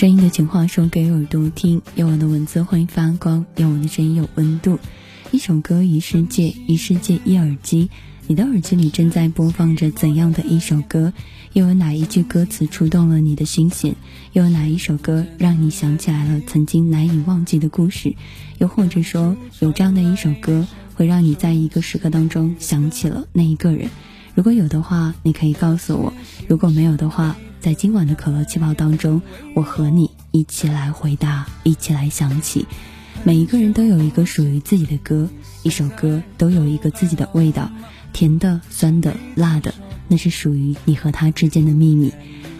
声音的情话说给耳朵听，有我的文字会发光，有我的声音有温度。一首歌一世界，一世界一耳机。你的耳机里正在播放着怎样的一首歌？又有哪一句歌词触动了你的心弦？又有哪一首歌让你想起来了曾经难以忘记的故事？又或者说，有这样的一首歌会让你在一个时刻当中想起了那一个人？如果有的话，你可以告诉我；如果没有的话，在今晚的可乐气泡当中，我和你一起来回答，一起来想起。每一个人都有一个属于自己的歌，一首歌都有一个自己的味道，甜的、酸的、辣的，那是属于你和他之间的秘密。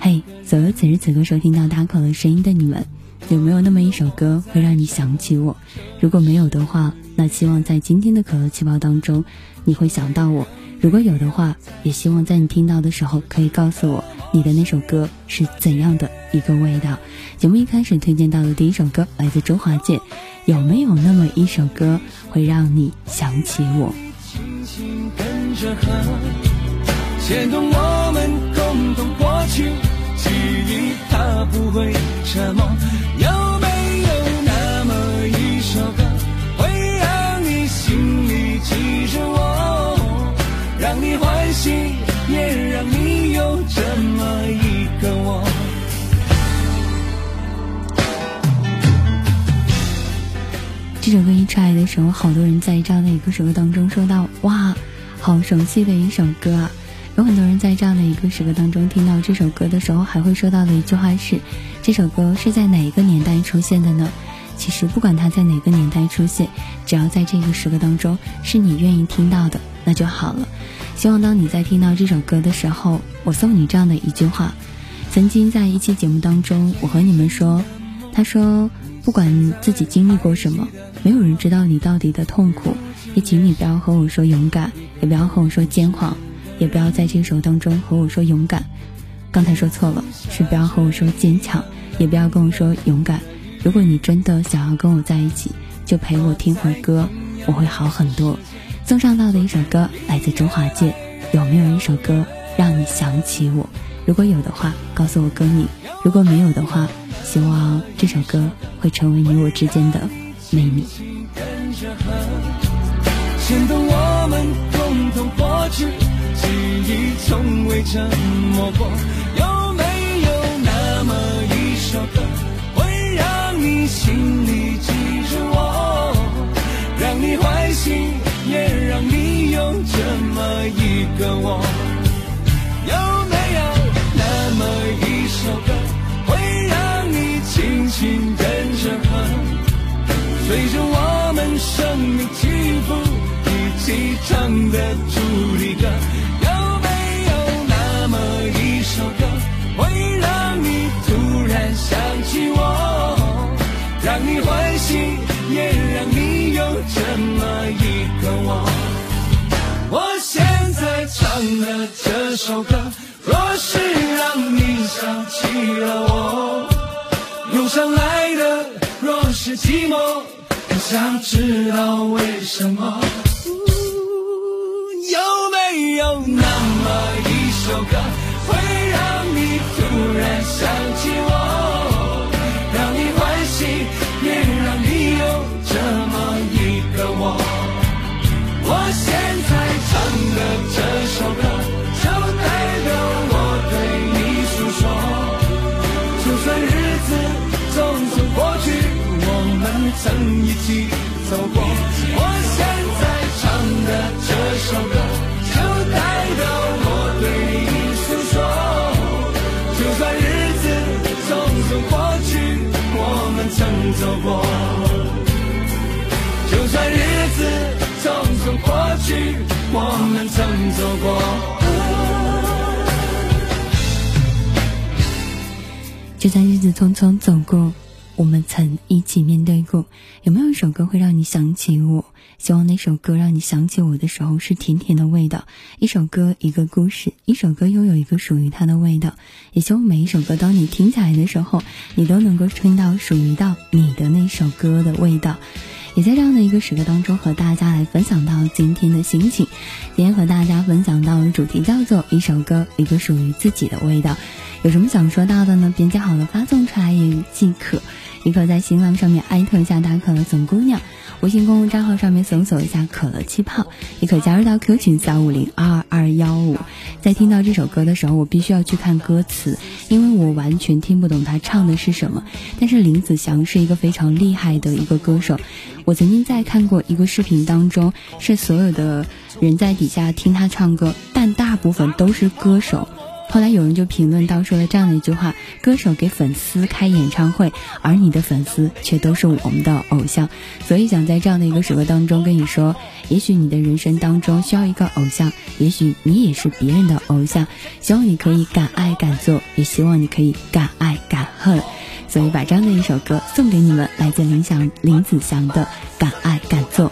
嘿，所有此时此刻收听到大可乐声音的你们，有没有那么一首歌会让你想起我？如果没有的话，那希望在今天的可乐气泡当中，你会想到我。如果有的话，也希望在你听到的时候可以告诉我你的那首歌是怎样的一个味道。节目一开始推荐到的第一首歌来自周华健，有没有那么一首歌会让你想起我？牵动我们共同过去，记忆它不会沉默。有没有那么一首歌，会让你心里记着我？让你欢喜，也让你有这么一个我。这首歌一出来的时候，好多人在这样的一个时刻当中说到：“哇，好熟悉的一首歌啊！”有很多人在这样的一个时刻当中听到这首歌的时候，还会说到的一句话是：“这首歌是在哪一个年代出现的呢？”其实不管它在哪个年代出现，只要在这个时刻当中是你愿意听到的，那就好了。希望当你在听到这首歌的时候，我送你这样的一句话。曾经在一期节目当中，我和你们说，他说，不管自己经历过什么，没有人知道你到底的痛苦，也请你不要和我说勇敢，也不要和我说坚强，也不要在这首当中和我说勇敢。刚才说错了，是不要和我说坚强，也不要跟我说勇敢。如果你真的想要跟我在一起，就陪我听会儿歌，我会好很多。送上到的一首歌来自周华健，有没有一首歌让你想起我？如果有的话，告诉我歌名；如果没有的话，希望这首歌会成为你我之间的秘密。牵动我们共同过去，记忆从未沉默过。有没有那么一首歌，的我，有没有那么一首歌，会让你轻轻跟着和，随着我们生命起伏，一起唱的主题歌？唱的这首歌，若是让你想起了我，涌上来的若是寂寞，很想知道为什么。有没有那么一首歌，曾一起走过。我现在唱的这首歌，就代表我对你诉说。就算日子匆匆过去，我们曾走过。就算日子。匆匆过去，我们曾走过。就算日子匆匆走过，我们曾一起面对过。有没有一首歌会让你想起我？希望那首歌让你想起我的时候是甜甜的味道。一首歌，一个故事，一首歌拥有一个属于它的味道。也希望每一首歌，当你听起来的时候，你都能够听到属于到你的那首歌的味道。也在这样的一个时刻当中，和大家来分享到今天的心情。今天和大家分享到的主题叫做一首歌，一个属于自己的味道。有什么想说到的呢？编辑好了发送出来也即可。你可在新浪上面艾特一下大可乐总姑娘，微信公众账号上面搜索一下可乐气泡，也可加入到 Q 群三五零二二幺五。在听到这首歌的时候，我必须要去看歌词，因为我完全听不懂他唱的是什么。但是林子祥是一个非常厉害的一个歌手，我曾经在看过一个视频当中，是所有的人在底下听他唱歌，但大部分都是歌手。后来有人就评论到说了这样的一句话：歌手给粉丝开演唱会，而你的粉丝却都是我们的偶像。所以想在这样的一个时刻当中跟你说，也许你的人生当中需要一个偶像，也许你也是别人的偶像。希望你可以敢爱敢做，也希望你可以敢爱敢恨。所以把这样的一首歌送给你们，来自林祥林子祥的《敢爱敢做》。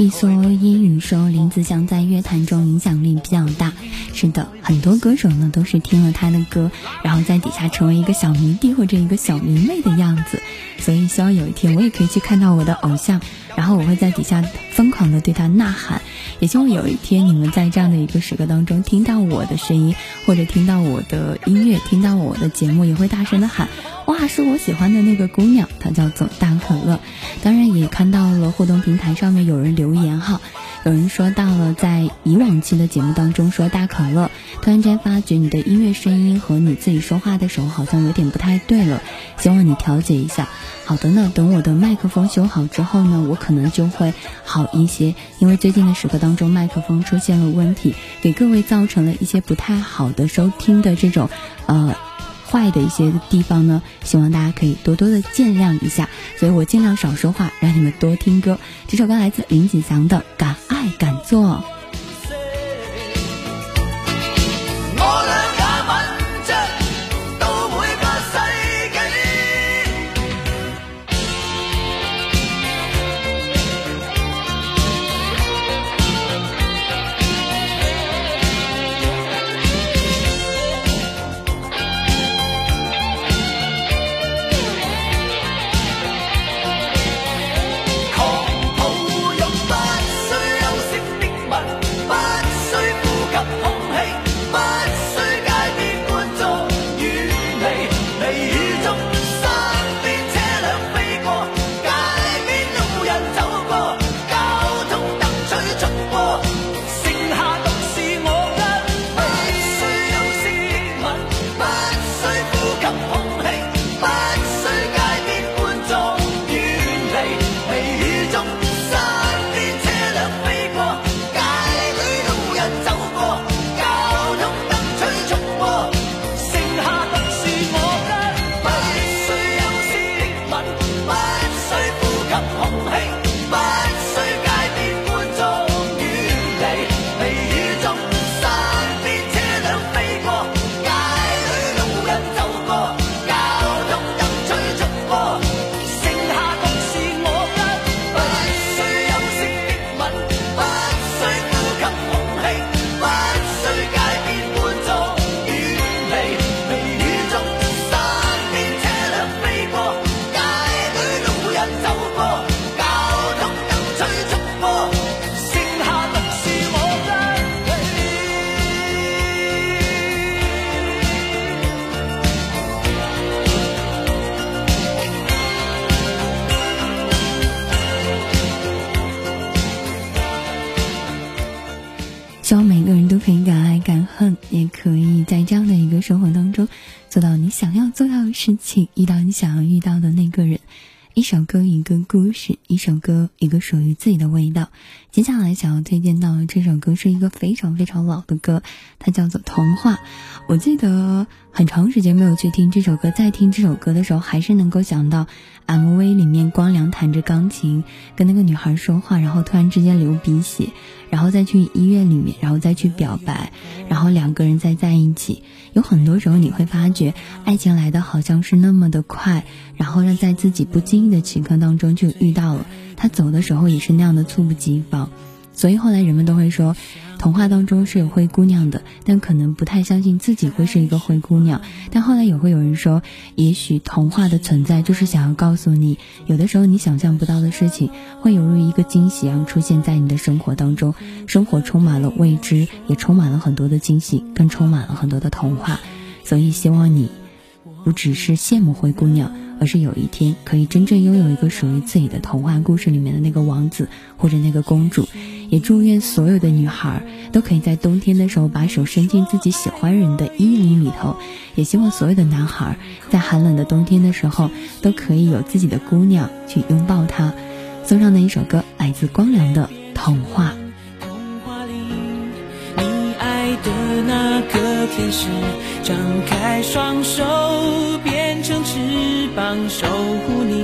一说英语说林子祥在乐坛中影响力比较大，是的，很多歌手呢都是听了他的歌，然后在底下成为一个小迷弟或者一个小迷妹的样子，所以希望有一天我也可以去看到我的偶像，然后我会在底下疯狂的对他呐喊，也希望有一天你们在这样的一个时刻当中听到我的声音，或者听到我的音乐，听到我的节目，也会大声的喊。哇，是我喜欢的那个姑娘，她叫做大可乐。当然也看到了互动平台上面有人留言哈，有人说到了在以往期的节目当中说大可乐，突然间发觉你的音乐声音和你自己说话的时候好像有点不太对了，希望你调节一下。好的呢，等我的麦克风修好之后呢，我可能就会好一些，因为最近的时刻当中麦克风出现了问题，给各位造成了一些不太好的收听的这种呃。坏的一些地方呢，希望大家可以多多的见谅一下，所以我尽量少说话，让你们多听歌。这首歌来自林子祥的《敢爱敢做》。首歌，一个故事；一首歌，一个属于自己的味道。接下来想要推荐到的这首歌是一个非常非常老的歌，它叫做《童话》。我记得很长时间没有去听这首歌，在听这首歌的时候，还是能够想到 MV 里面光良弹着钢琴跟那个女孩说话，然后突然之间流鼻血，然后再去医院里面，然后再去表白，然后两个人再在一起。有很多时候你会发觉，爱情来的好像是那么的快，然后让在自己不经意的时刻当中就遇到了，他走的时候也是那样的猝不及防。所以后来人们都会说，童话当中是有灰姑娘的，但可能不太相信自己会是一个灰姑娘。但后来也会有人说，也许童话的存在就是想要告诉你，有的时候你想象不到的事情，会犹如一个惊喜一样出现在你的生活当中。生活充满了未知，也充满了很多的惊喜，更充满了很多的童话。所以希望你，不只是羡慕灰姑娘。而是有一天可以真正拥有一个属于自己的童话故事里面的那个王子或者那个公主，也祝愿所有的女孩都可以在冬天的时候把手伸进自己喜欢人的衣领里头，也希望所有的男孩在寒冷的冬天的时候都可以有自己的姑娘去拥抱她。送上的一首歌来自光良的《童话》。的那个天使张开双手，变成翅膀守护你。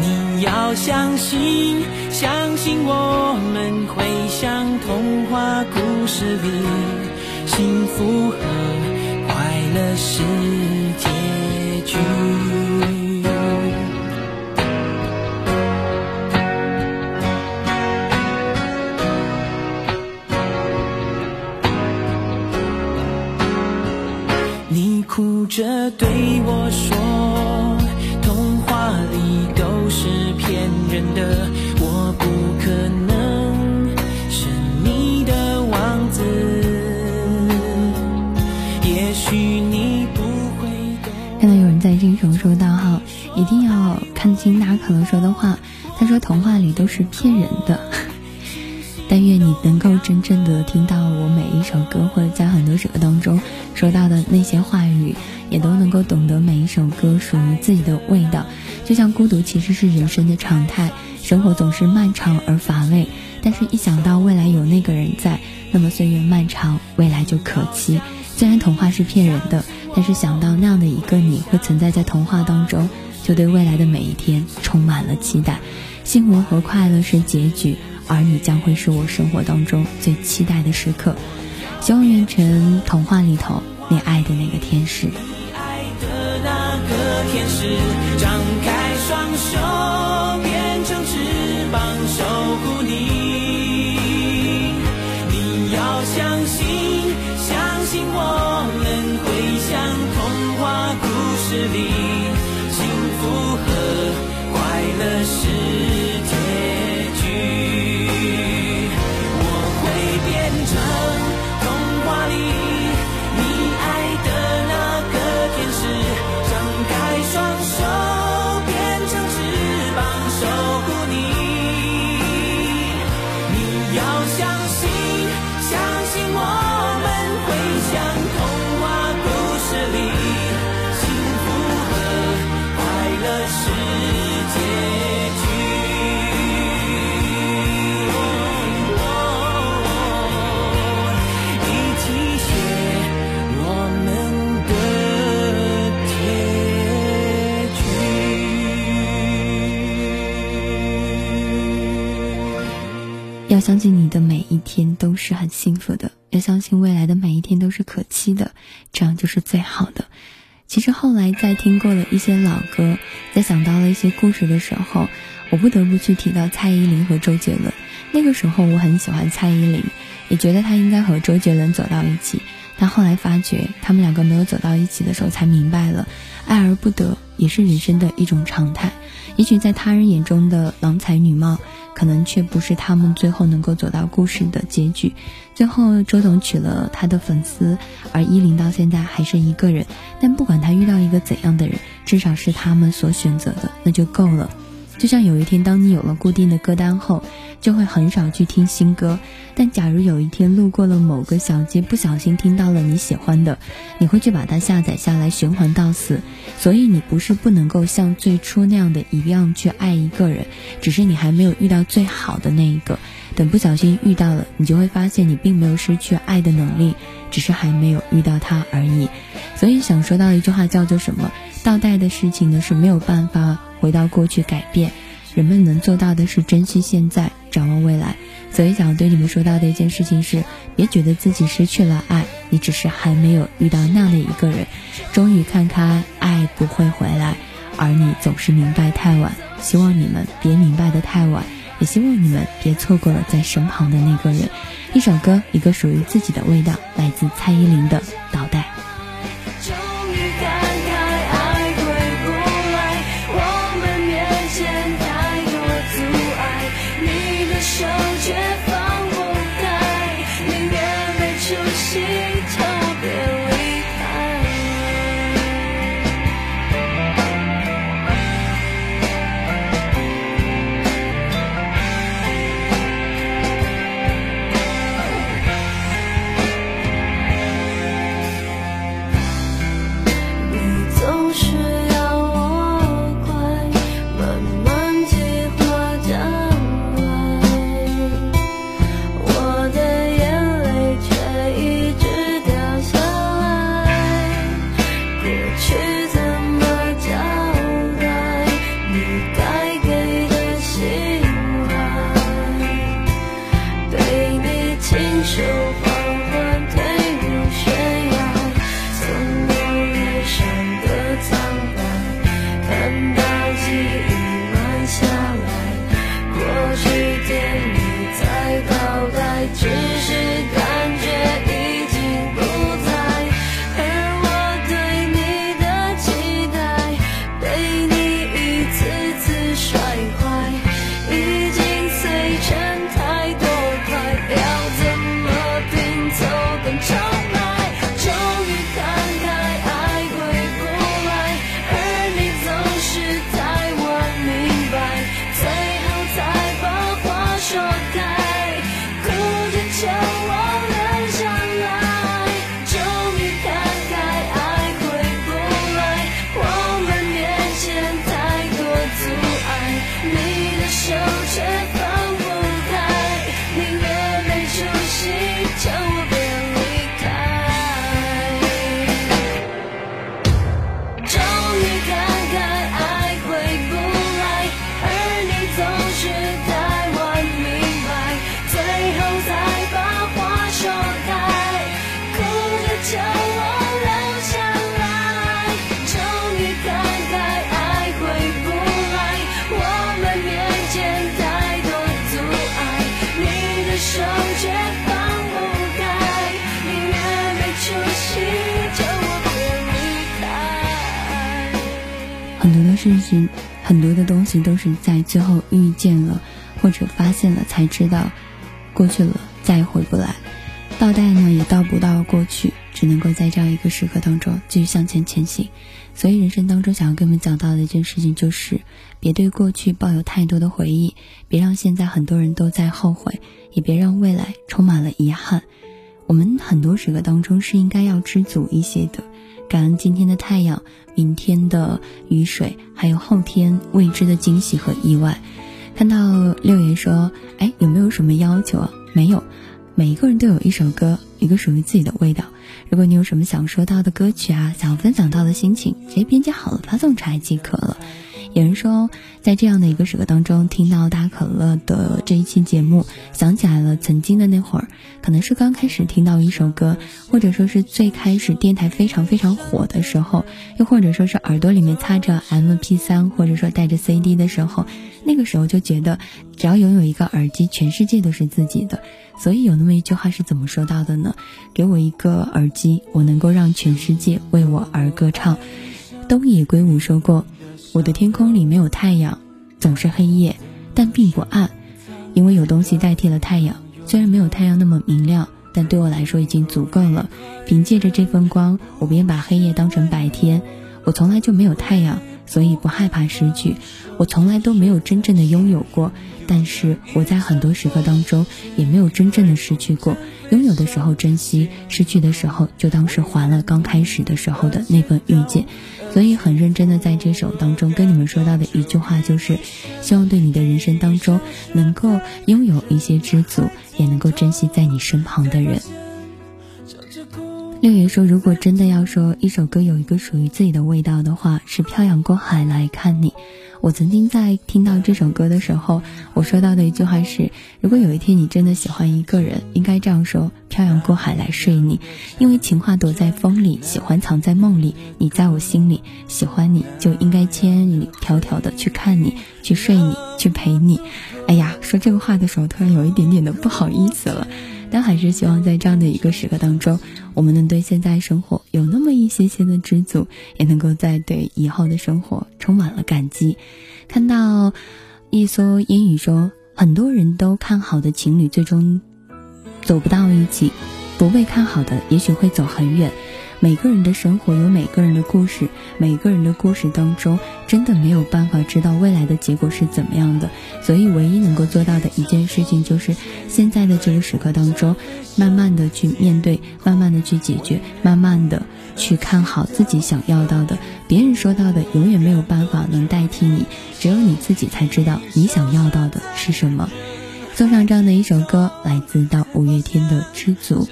你要相信，相信我们会像童话故事里，幸福和快乐是结局。哭着对我说，童话里都是骗人的，我不可能是你的王子。也许你不会懂。看到有人在这首说到哈，一定要看清大可乐说的话。他说童话里都是骗人的。但愿你能够真正的听到我每一首歌，或者在很多首歌当中说到的那些话语，也都能够懂得每一首歌属于自己的味道。就像孤独其实是人生的常态，生活总是漫长而乏味，但是一想到未来有那个人在，那么岁月漫长，未来就可期。虽然童话是骗人的，但是想到那样的一个你会存在在童话当中，就对未来的每一天充满了期待。幸福和快乐是结局。而你将会是我生活当中最期待的时刻，希望变成童话里头你爱的那个天使。你爱的那个天使，张开双手，相信你的每一天都是很幸福的，要相信未来的每一天都是可期的，这样就是最好的。其实后来在听过了一些老歌，在想到了一些故事的时候，我不得不去提到蔡依林和周杰伦。那个时候我很喜欢蔡依林，也觉得她应该和周杰伦走到一起。但后来发觉他们两个没有走到一起的时候，才明白了，爱而不得也是人生的一种常态。也许在他人眼中的郎才女貌。可能却不是他们最后能够走到故事的结局。最后，周董娶了他的粉丝，而依琳到现在还是一个人。但不管他遇到一个怎样的人，至少是他们所选择的，那就够了。就像有一天，当你有了固定的歌单后，就会很少去听新歌。但假如有一天路过了某个小街，不小心听到了你喜欢的，你会去把它下载下来，循环到死。所以你不是不能够像最初那样的一样去爱一个人，只是你还没有遇到最好的那一个。等不小心遇到了，你就会发现你并没有失去爱的能力，只是还没有遇到他而已。所以想说到一句话叫做什么？倒带的事情呢是没有办法回到过去改变，人们能做到的是珍惜现在，展望未来。所以想对你们说到的一件事情是，别觉得自己失去了爱，你只是还没有遇到那样的一个人。终于看开，爱不会回来，而你总是明白太晚。希望你们别明白的太晚，也希望你们别错过了在身旁的那个人。一首歌，一个属于自己的味道，来自蔡依林的《很多的东西都是在最后遇见了或者发现了才知道，过去了再也回不来，倒带呢也倒不到过去，只能够在这样一个时刻当中继续向前前行。所以人生当中想要跟我们讲到的一件事情就是，别对过去抱有太多的回忆，别让现在很多人都在后悔，也别让未来充满了遗憾。我们很多时刻当中是应该要知足一些的。感恩今天的太阳，明天的雨水，还有后天未知的惊喜和意外。看到六爷说：“哎，有没有什么要求啊？”没有，每一个人都有一首歌，一个属于自己的味道。如果你有什么想说到的歌曲啊，想要分享到的心情，直接编辑好了发送出来即可了。有人说，在这样的一个时刻当中，听到大可乐的这一期节目，想起来了曾经的那会儿，可能是刚开始听到一首歌，或者说是最开始电台非常非常火的时候，又或者说是耳朵里面插着 M P 三，或者说带着 C D 的时候，那个时候就觉得，只要拥有一个耳机，全世界都是自己的。所以有那么一句话是怎么说到的呢？给我一个耳机，我能够让全世界为我而歌唱。东野圭吾说过。我的天空里没有太阳，总是黑夜，但并不暗，因为有东西代替了太阳。虽然没有太阳那么明亮，但对我来说已经足够了。凭借着这份光，我便把黑夜当成白天。我从来就没有太阳，所以不害怕失去。我从来都没有真正的拥有过，但是我在很多时刻当中也没有真正的失去过。拥有的时候珍惜，失去的时候就当是还了刚开始的时候的那份遇见。所以很认真的在这首当中跟你们说到的一句话就是：希望对你的人生当中能够拥有一些知足，也能够珍惜在你身旁的人。六爷说：“如果真的要说一首歌有一个属于自己的味道的话，是漂洋过海来看你。”我曾经在听到这首歌的时候，我说到的一句话是：如果有一天你真的喜欢一个人，应该这样说：漂洋过海来睡你，因为情话躲在风里，喜欢藏在梦里。你在我心里，喜欢你就应该千里迢迢的去看你，去睡你，去陪你。哎呀，说这个话的时候，突然有一点点的不好意思了。但还是希望在这样的一个时刻当中，我们能对现在生活有那么一些些的知足，也能够在对以后的生活充满了感激。看到一艘英语说，很多人都看好的情侣最终走不到一起，不被看好的也许会走很远。每个人的生活有每个人的故事，每个人的故事当中，真的没有办法知道未来的结果是怎么样的。所以，唯一能够做到的一件事情，就是现在的这个时刻当中，慢慢的去面对，慢慢的去解决，慢慢的去看好自己想要到的。别人说到的，永远没有办法能代替你，只有你自己才知道你想要到的是什么。送上这样的一首歌，来自到五月天的《知足》。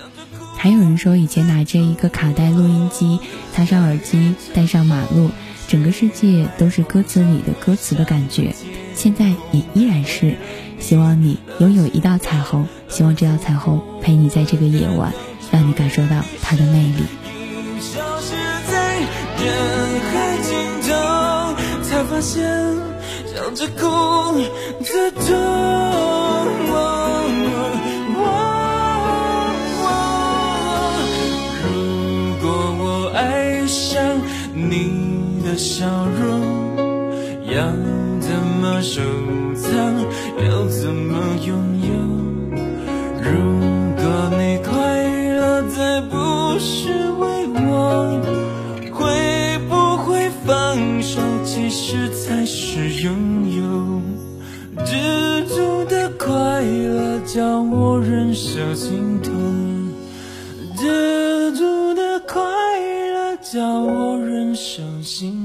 还有人说，以前拿着一个卡带录音机，插上耳机，带上马路，整个世界都是歌词里的歌词的感觉。现在也依然是，希望你拥有一道彩虹，希望这道彩虹陪你在这个夜晚，让你感受到它的魅力。消失在人海尽头，才发现笑着哭的痛。笑容要怎么收藏？要怎么拥有？如果你快乐，再不是为我，会不会放手？其实才是拥有。知足的快乐，叫我忍受心痛。知足的快乐，叫我忍受心。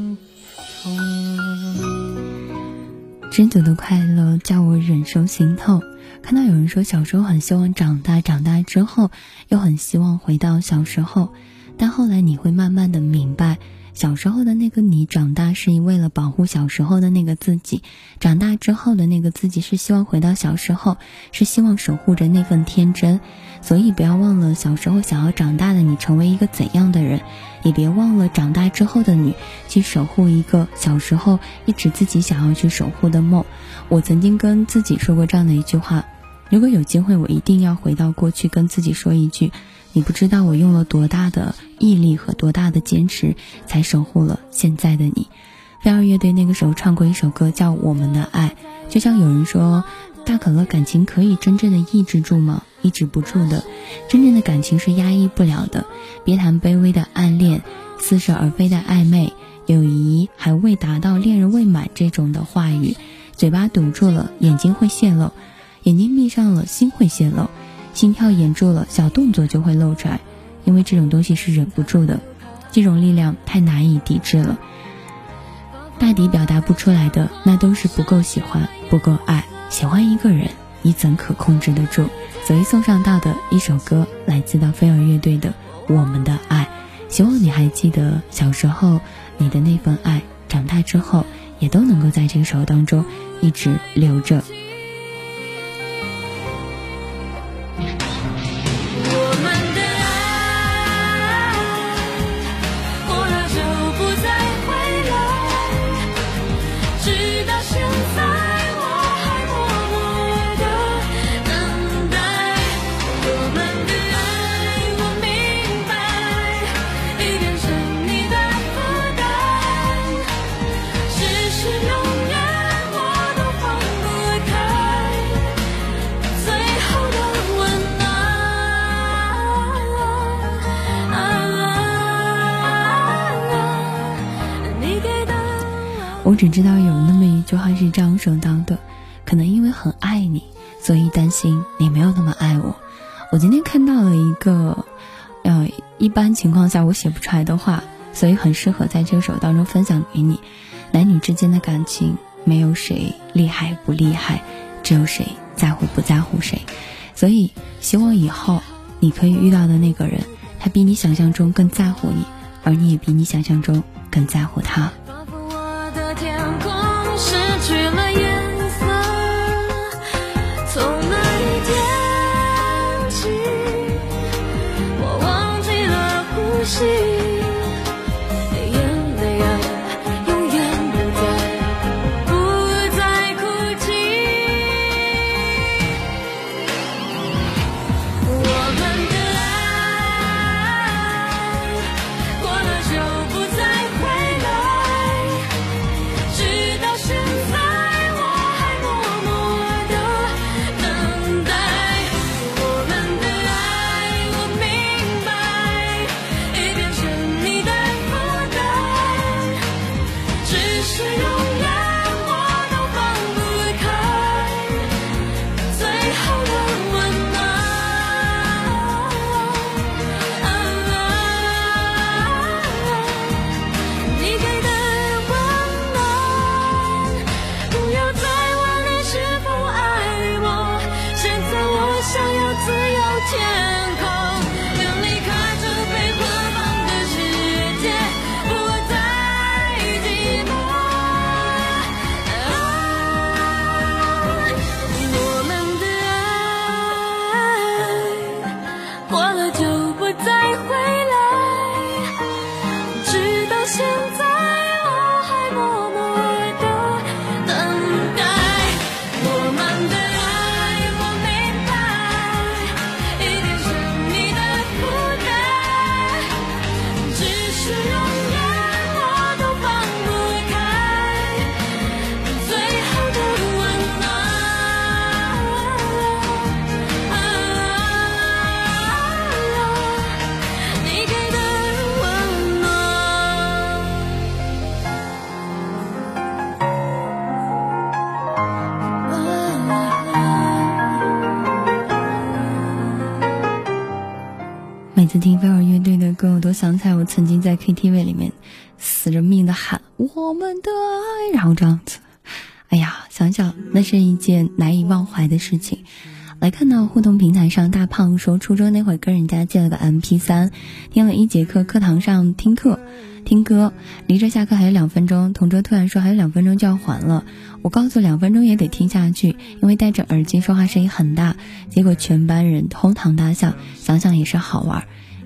知足的快乐叫我忍受心痛。看到有人说小时候很希望长大，长大之后又很希望回到小时候，但后来你会慢慢的明白。小时候的那个你，长大是为了保护小时候的那个自己；长大之后的那个自己，是希望回到小时候，是希望守护着那份天真。所以不要忘了小时候想要长大的你成为一个怎样的人，也别忘了长大之后的你去守护一个小时候一直自己想要去守护的梦。我曾经跟自己说过这样的一句话：如果有机会，我一定要回到过去，跟自己说一句。你不知道我用了多大的毅力和多大的坚持，才守护了现在的你。飞儿乐队那个时候唱过一首歌，叫《我们的爱》。就像有人说，大可乐感情可以真正的抑制住吗？抑制不住的。真正的感情是压抑不了的。别谈卑微的暗恋，似是而非的暧昧，友谊还未达到恋人未满这种的话语。嘴巴堵住了，眼睛会泄露；眼睛闭上了，心会泄露。心跳严重了，小动作就会露出来，因为这种东西是忍不住的，这种力量太难以抵制了。大抵表达不出来的，那都是不够喜欢，不够爱。喜欢一个人，你怎可控制得住？所以送上到的一首歌，来自到飞儿乐队的《我们的爱》，希望你还记得小时候你的那份爱，长大之后也都能够在这个时候当中一直留着。我只知道有那么一句话是这样说到的：可能因为很爱你，所以担心你没有那么爱我。我今天看到了一个，呃，一般情况下我写不出来的话，所以很适合在这首当中分享给你。男女之间的感情，没有谁厉害不厉害，只有谁在乎不在乎谁。所以，希望以后你可以遇到的那个人，他比你想象中更在乎你，而你也比你想象中更在乎他。KTV 里面死着命的喊我们的爱，然后这样子，哎呀，想想那是一件难以忘怀的事情。来看到互动平台上，大胖说初中那会跟人家借了个 MP3，听了一节课，课堂上听课听歌，离着下课还有两分钟，同桌突然说还有两分钟就要还了，我告诉两分钟也得听下去，因为戴着耳机说话声音很大，结果全班人哄堂大笑，想想也是好玩。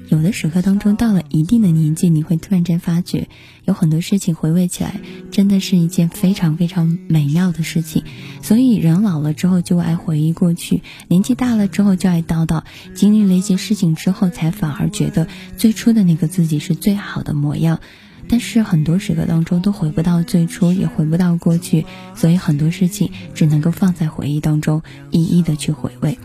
有的时刻当中，到了一定的年纪，你会突然间发觉，有很多事情回味起来，真的是一件非常非常美妙的事情。所以人老了之后就爱回忆过去，年纪大了之后就爱叨叨，经历了一些事情之后，才反而觉得最初的那个自己是最好的模样。但是很多时刻当中都回不到最初，也回不到过去，所以很多事情只能够放在回忆当中，一一的去回味。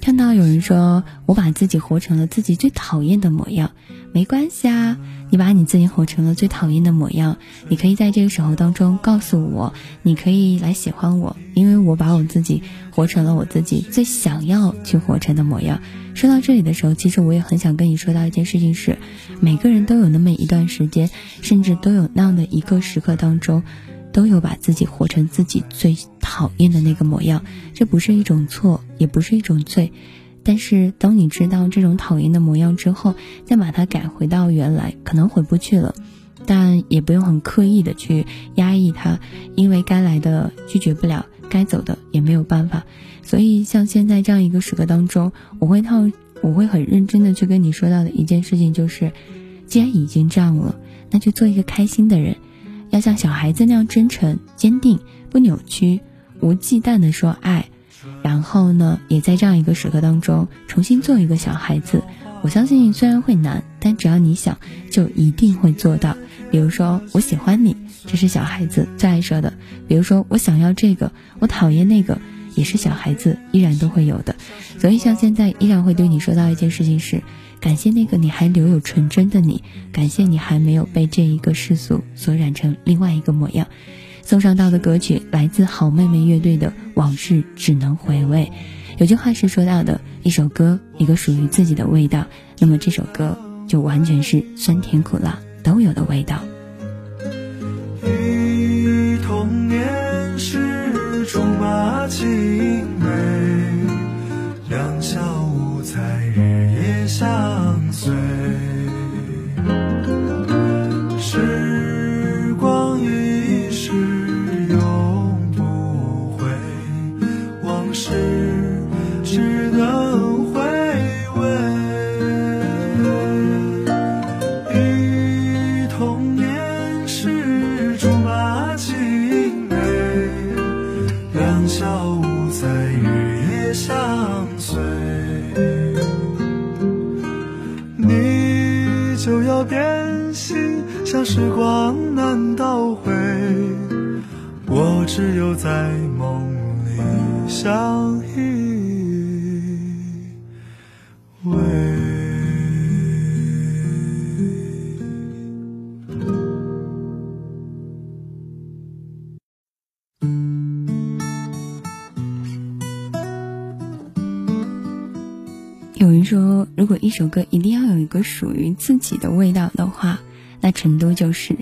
看到有人说我把自己活成了自己最讨厌的模样，没关系啊，你把你自己活成了最讨厌的模样，你可以在这个时候当中告诉我，你可以来喜欢我，因为我把我自己活成了我自己最想要去活成的模样。说到这里的时候，其实我也很想跟你说到一件事情是，每个人都有那么一段时间，甚至都有那样的一个时刻当中。都有把自己活成自己最讨厌的那个模样，这不是一种错，也不是一种罪。但是当你知道这种讨厌的模样之后，再把它改回到原来，可能回不去了，但也不用很刻意的去压抑它，因为该来的拒绝不了，该走的也没有办法。所以像现在这样一个时刻当中，我会套，我会很认真的去跟你说到的一件事情就是，既然已经这样了，那就做一个开心的人。要像小孩子那样真诚、坚定、不扭曲、无忌惮的说爱，然后呢，也在这样一个时刻当中重新做一个小孩子。我相信虽然会难，但只要你想，就一定会做到。比如说，我喜欢你，这是小孩子最爱说的；比如说，我想要这个，我讨厌那个，也是小孩子依然都会有的。所以，像现在依然会对你说到一件事情是。感谢那个你还留有纯真的你，感谢你还没有被这一个世俗所染成另外一个模样。送上到的歌曲来自好妹妹乐队的《往事只能回味》。有句话是说到的：一首歌，一个属于自己的味道。那么这首歌就完全是酸甜苦辣都有的味道。忆童年时竹马青就要变心，像时光难倒回，我只有在梦里相依偎。一首歌一定要有一个属于自己的味道的话，那成都就是。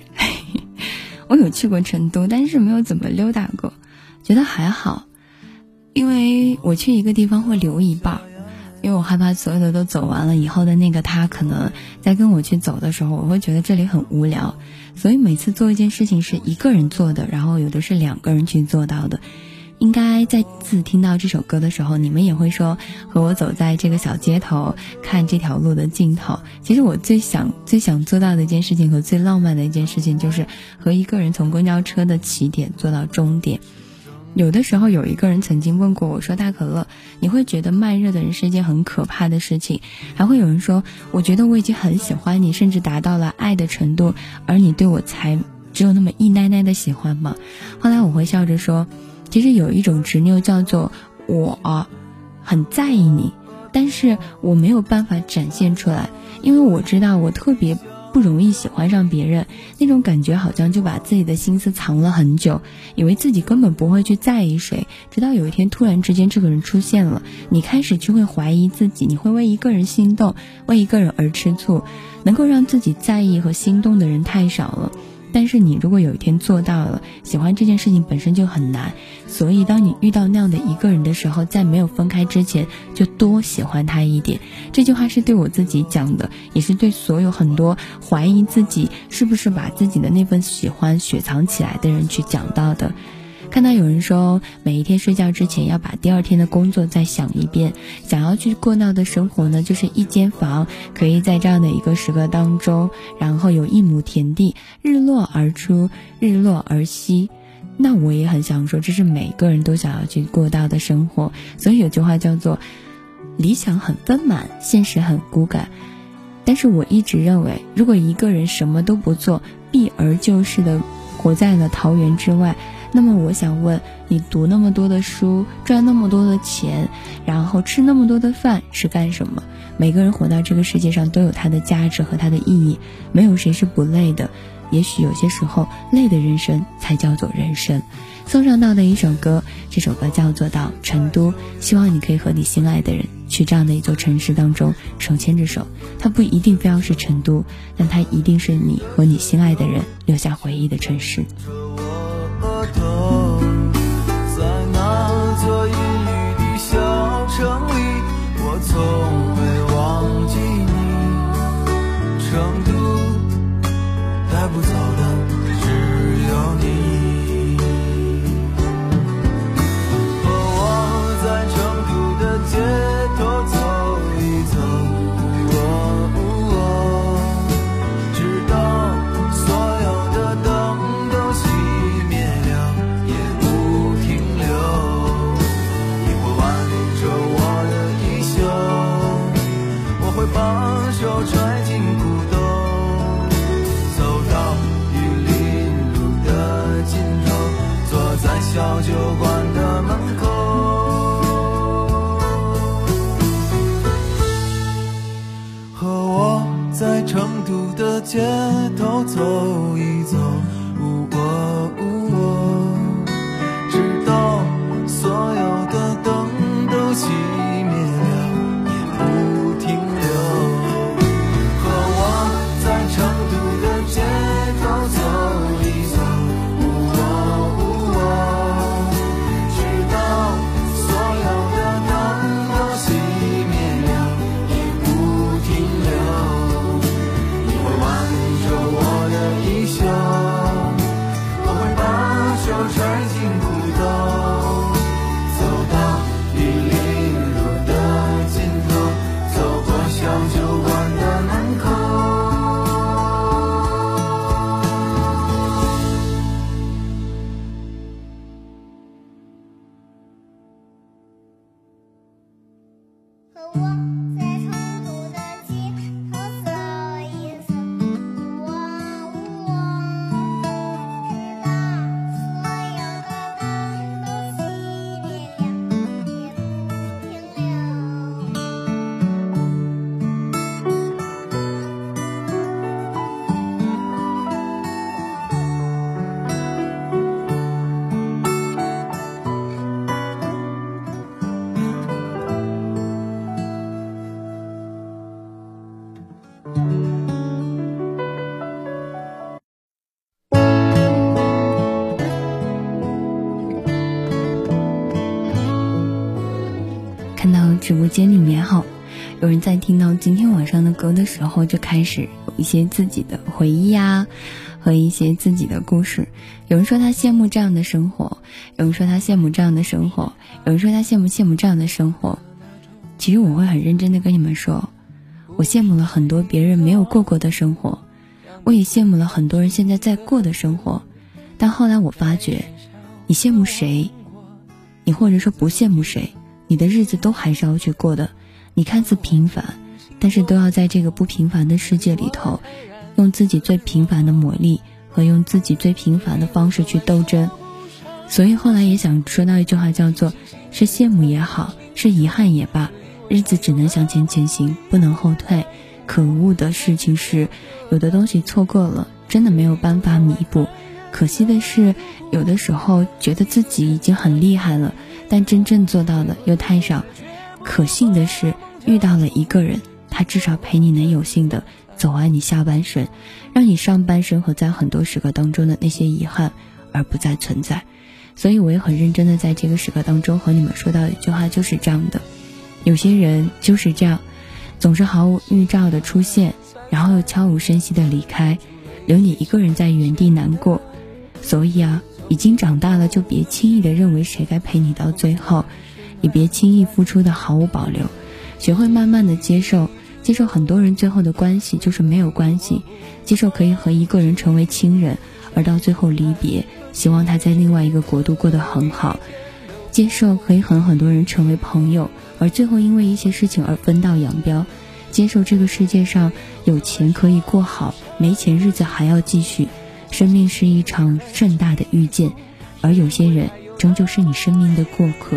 我有去过成都，但是没有怎么溜达过，觉得还好，因为我去一个地方会留一半，因为我害怕所有的都走完了以后的那个他可能在跟我去走的时候，我会觉得这里很无聊，所以每次做一件事情是一个人做的，然后有的是两个人去做到的。应该在自听到这首歌的时候，你们也会说和我走在这个小街头，看这条路的尽头。其实我最想、最想做到的一件事情和最浪漫的一件事情，就是和一个人从公交车的起点坐到终点。有的时候，有一个人曾经问过我说：“大可乐，你会觉得慢热的人是一件很可怕的事情？”还会有人说：“我觉得我已经很喜欢你，甚至达到了爱的程度，而你对我才只有那么一奶奶的喜欢吗？”后来我会笑着说。其实有一种执拗叫做我很在意你，但是我没有办法展现出来，因为我知道我特别不容易喜欢上别人，那种感觉好像就把自己的心思藏了很久，以为自己根本不会去在意谁，直到有一天突然之间这个人出现了，你开始就会怀疑自己，你会为一个人心动，为一个人而吃醋，能够让自己在意和心动的人太少了。但是你如果有一天做到了，喜欢这件事情本身就很难，所以当你遇到那样的一个人的时候，在没有分开之前，就多喜欢他一点。这句话是对我自己讲的，也是对所有很多怀疑自己是不是把自己的那份喜欢雪藏起来的人去讲到的。看到有人说，每一天睡觉之前要把第二天的工作再想一遍。想要去过那的生活呢，就是一间房，可以在这样的一个时刻当中，然后有一亩田地，日落而出，日落而息。那我也很想说，这是每个人都想要去过到的生活。所以有句话叫做，理想很丰满，现实很骨感。但是我一直认为，如果一个人什么都不做，避而就是的活在了桃源之外。那么我想问你，读那么多的书，赚那么多的钱，然后吃那么多的饭是干什么？每个人活到这个世界上都有它的价值和它的意义，没有谁是不累的。也许有些时候，累的人生才叫做人生。送上到的一首歌，这首歌叫做《到成都》，希望你可以和你心爱的人去这样的一座城市当中手牵着手。它不一定非要是成都，但它一定是你和你心爱的人留下回忆的城市。在都有人在听到今天晚上的歌的时候，就开始有一些自己的回忆啊，和一些自己的故事。有人说他羡慕这样的生活，有人说他羡慕这样的生活，有人说他羡慕羡慕这样的生活。其实我会很认真的跟你们说，我羡慕了很多别人没有过过的生活，我也羡慕了很多人现在在过的生活。但后来我发觉，你羡慕谁，你或者说不羡慕谁。你的日子都还是要去过的，你看似平凡，但是都要在这个不平凡的世界里头，用自己最平凡的魔力和用自己最平凡的方式去斗争。所以后来也想说到一句话，叫做是羡慕也好，是遗憾也罢，日子只能向前前行，不能后退。可恶的事情是，有的东西错过了，真的没有办法弥补。可惜的是，有的时候觉得自己已经很厉害了。但真正做到的又太少，可幸的是遇到了一个人，他至少陪你能有幸的走完你下半生，让你上半生和在很多时刻当中的那些遗憾而不再存在。所以我也很认真的在这个时刻当中和你们说到一句话，就是这样的：有些人就是这样，总是毫无预兆的出现，然后又悄无声息的离开，留你一个人在原地难过。所以啊。已经长大了，就别轻易的认为谁该陪你到最后，也别轻易付出的毫无保留，学会慢慢的接受，接受很多人最后的关系就是没有关系，接受可以和一个人成为亲人，而到最后离别，希望他在另外一个国度过得很好，接受可以和很多人成为朋友，而最后因为一些事情而分道扬镳，接受这个世界上有钱可以过好，没钱日子还要继续。生命是一场盛大的遇见，而有些人终究是你生命的过客，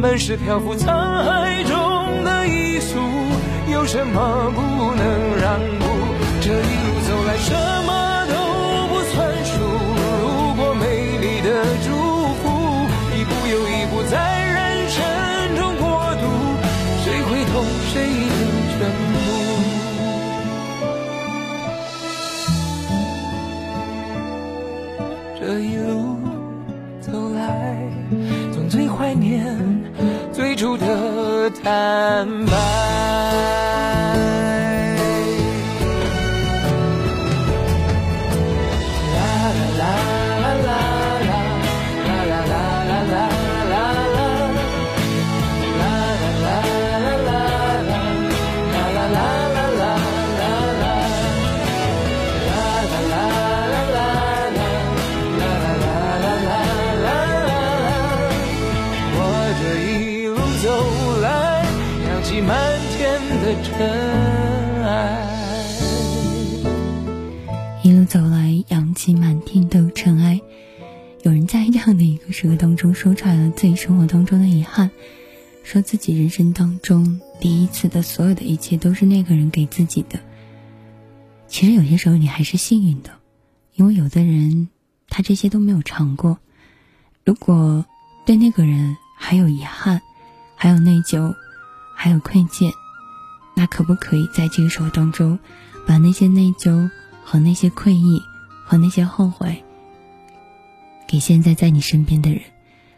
们是漂浮沧海中的一粟，有什么不能让步？这一路走来，什么都不算数。路过美丽的祝福，一步又一步在人生中过渡，谁会懂谁的全部？这一路走来，总最怀念。出的坦白。自己人生当中第一次的所有的一切都是那个人给自己的。其实有些时候你还是幸运的，因为有的人他这些都没有尝过。如果对那个人还有遗憾，还有内疚。还有愧疚，那可不可以在这个时候当中，把那些内疚和那些愧意和那些后悔，给现在在你身边的人，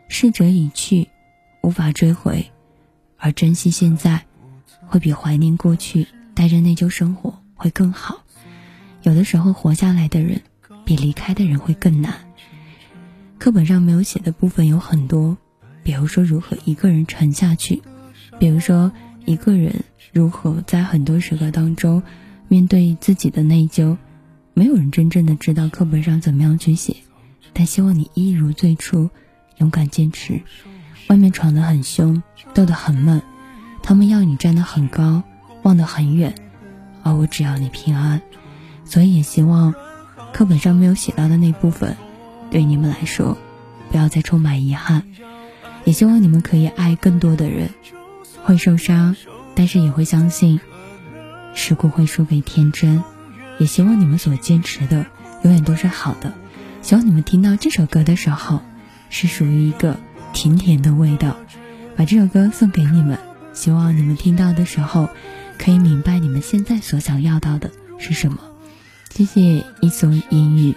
逝者已去，无法追回，而珍惜现在，会比怀念过去，带着内疚生活会更好。有的时候，活下来的人，比离开的人会更难。课本上没有写的部分有很多，比如说如何一个人沉下去，比如说一个人如何在很多时刻当中面对自己的内疚，没有人真正的知道课本上怎么样去写，但希望你一如最初，勇敢坚持。外面闯得很凶，斗得很闷，他们要你站得很高，望得很远，而我只要你平安。所以也希望课本上没有写到的那部分。对你们来说，不要再充满遗憾。也希望你们可以爱更多的人，会受伤，但是也会相信，世故会输给天真。也希望你们所坚持的永远都是好的。希望你们听到这首歌的时候，是属于一个甜甜的味道。把这首歌送给你们，希望你们听到的时候，可以明白你们现在所想要到的是什么。谢谢一所英语。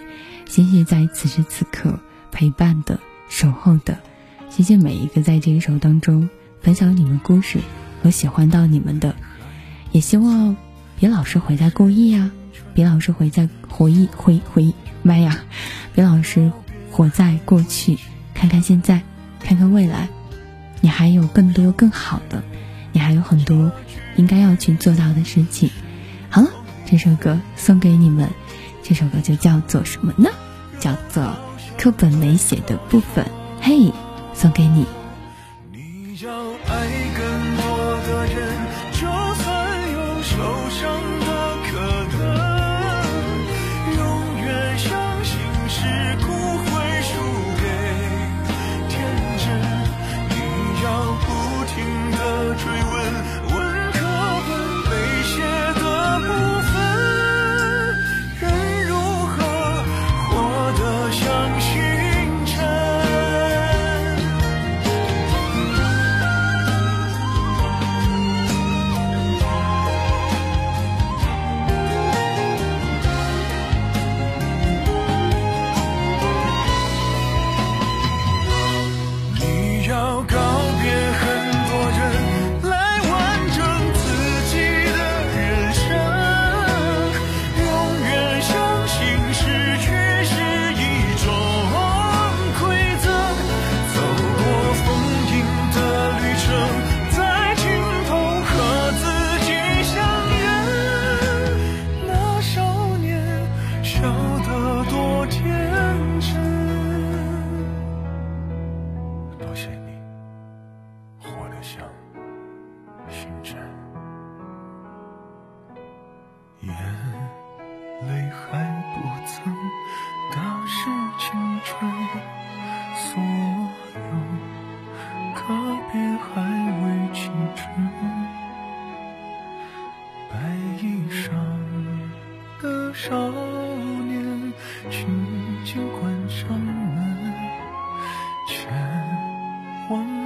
谢谢在此时此刻陪伴的、守候的，谢谢每一个在这一首当中分享你们故事和喜欢到你们的，也希望别老是活在故意呀，别老是活在回忆回回忆妈呀，别老是活在过去，看看现在，看看未来，你还有更多更好的，你还有很多应该要去做到的事情。好了，这首歌送给你们。这首歌就叫做什么呢？叫做课本没写的部分。嘿，送给你。你要爱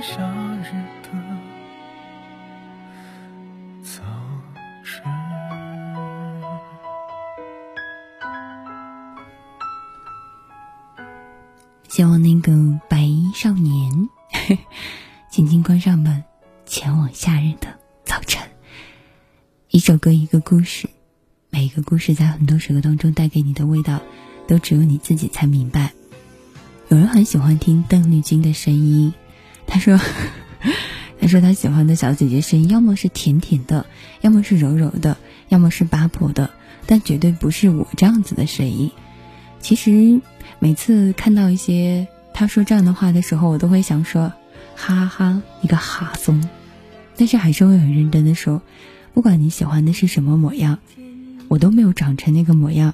夏日的早晨希望那个白衣少年，轻轻关上门，前往夏日的早晨。一首歌，一个故事，每一个故事在很多时刻当中带给你的味道，都只有你自己才明白。有人很喜欢听邓丽君的声音，他说，他说他喜欢的小姐姐声音，要么是甜甜的，要么是柔柔的，要么是八婆的，但绝对不是我这样子的声音。其实。每次看到一些他说这样的话的时候，我都会想说，哈哈，一个哈怂。但是还是会很认真的说，不管你喜欢的是什么模样，我都没有长成那个模样。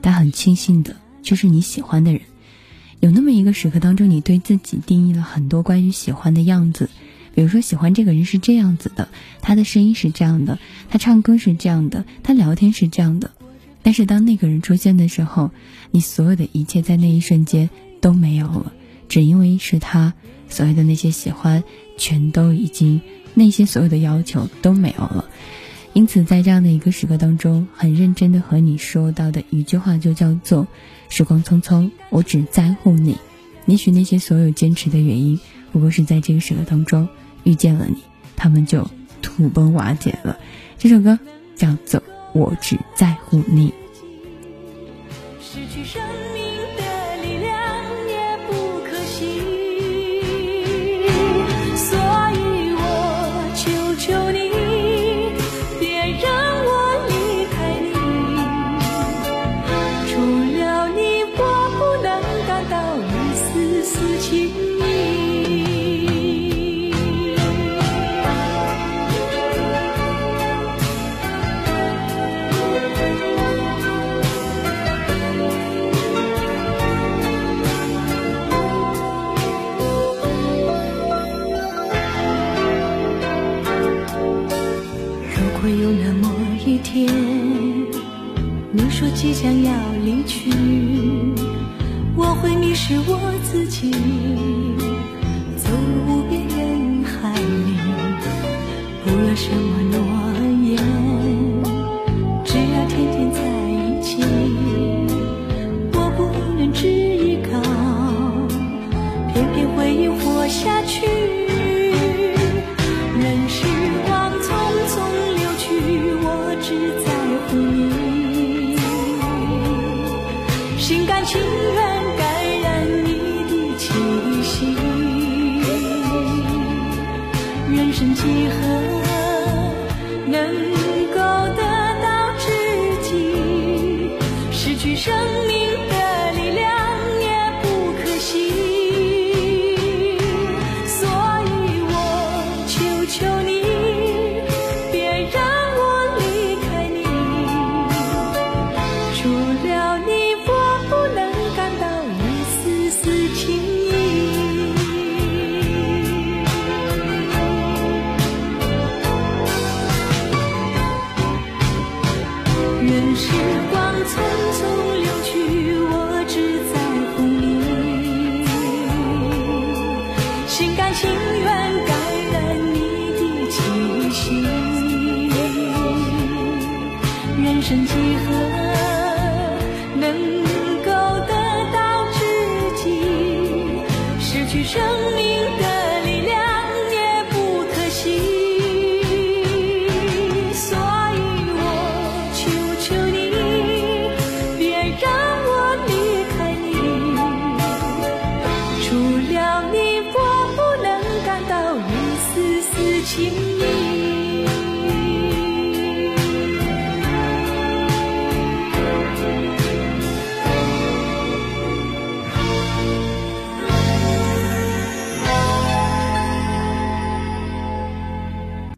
但很庆幸的就是你喜欢的人，有那么一个时刻当中你对自己定义了很多关于喜欢的样子。比如说喜欢这个人是这样子的他的声音是这样的他唱歌是这样的他聊天是这样的。但是当那个人出现的时候你所有的一切在那一瞬间都没有了。只因为是他所有的那些喜欢全都已经那些所有的要求都没有了。因此在这样的一个时刻当中很认真的和你说到的一句话就叫做时光匆匆我只在乎你。也许那些所有坚持的原因不过是在这个时刻当中遇见了你他们就土崩瓦解了。这首歌叫做我只在乎你。即将要离去我会迷失我自己。人生几何能够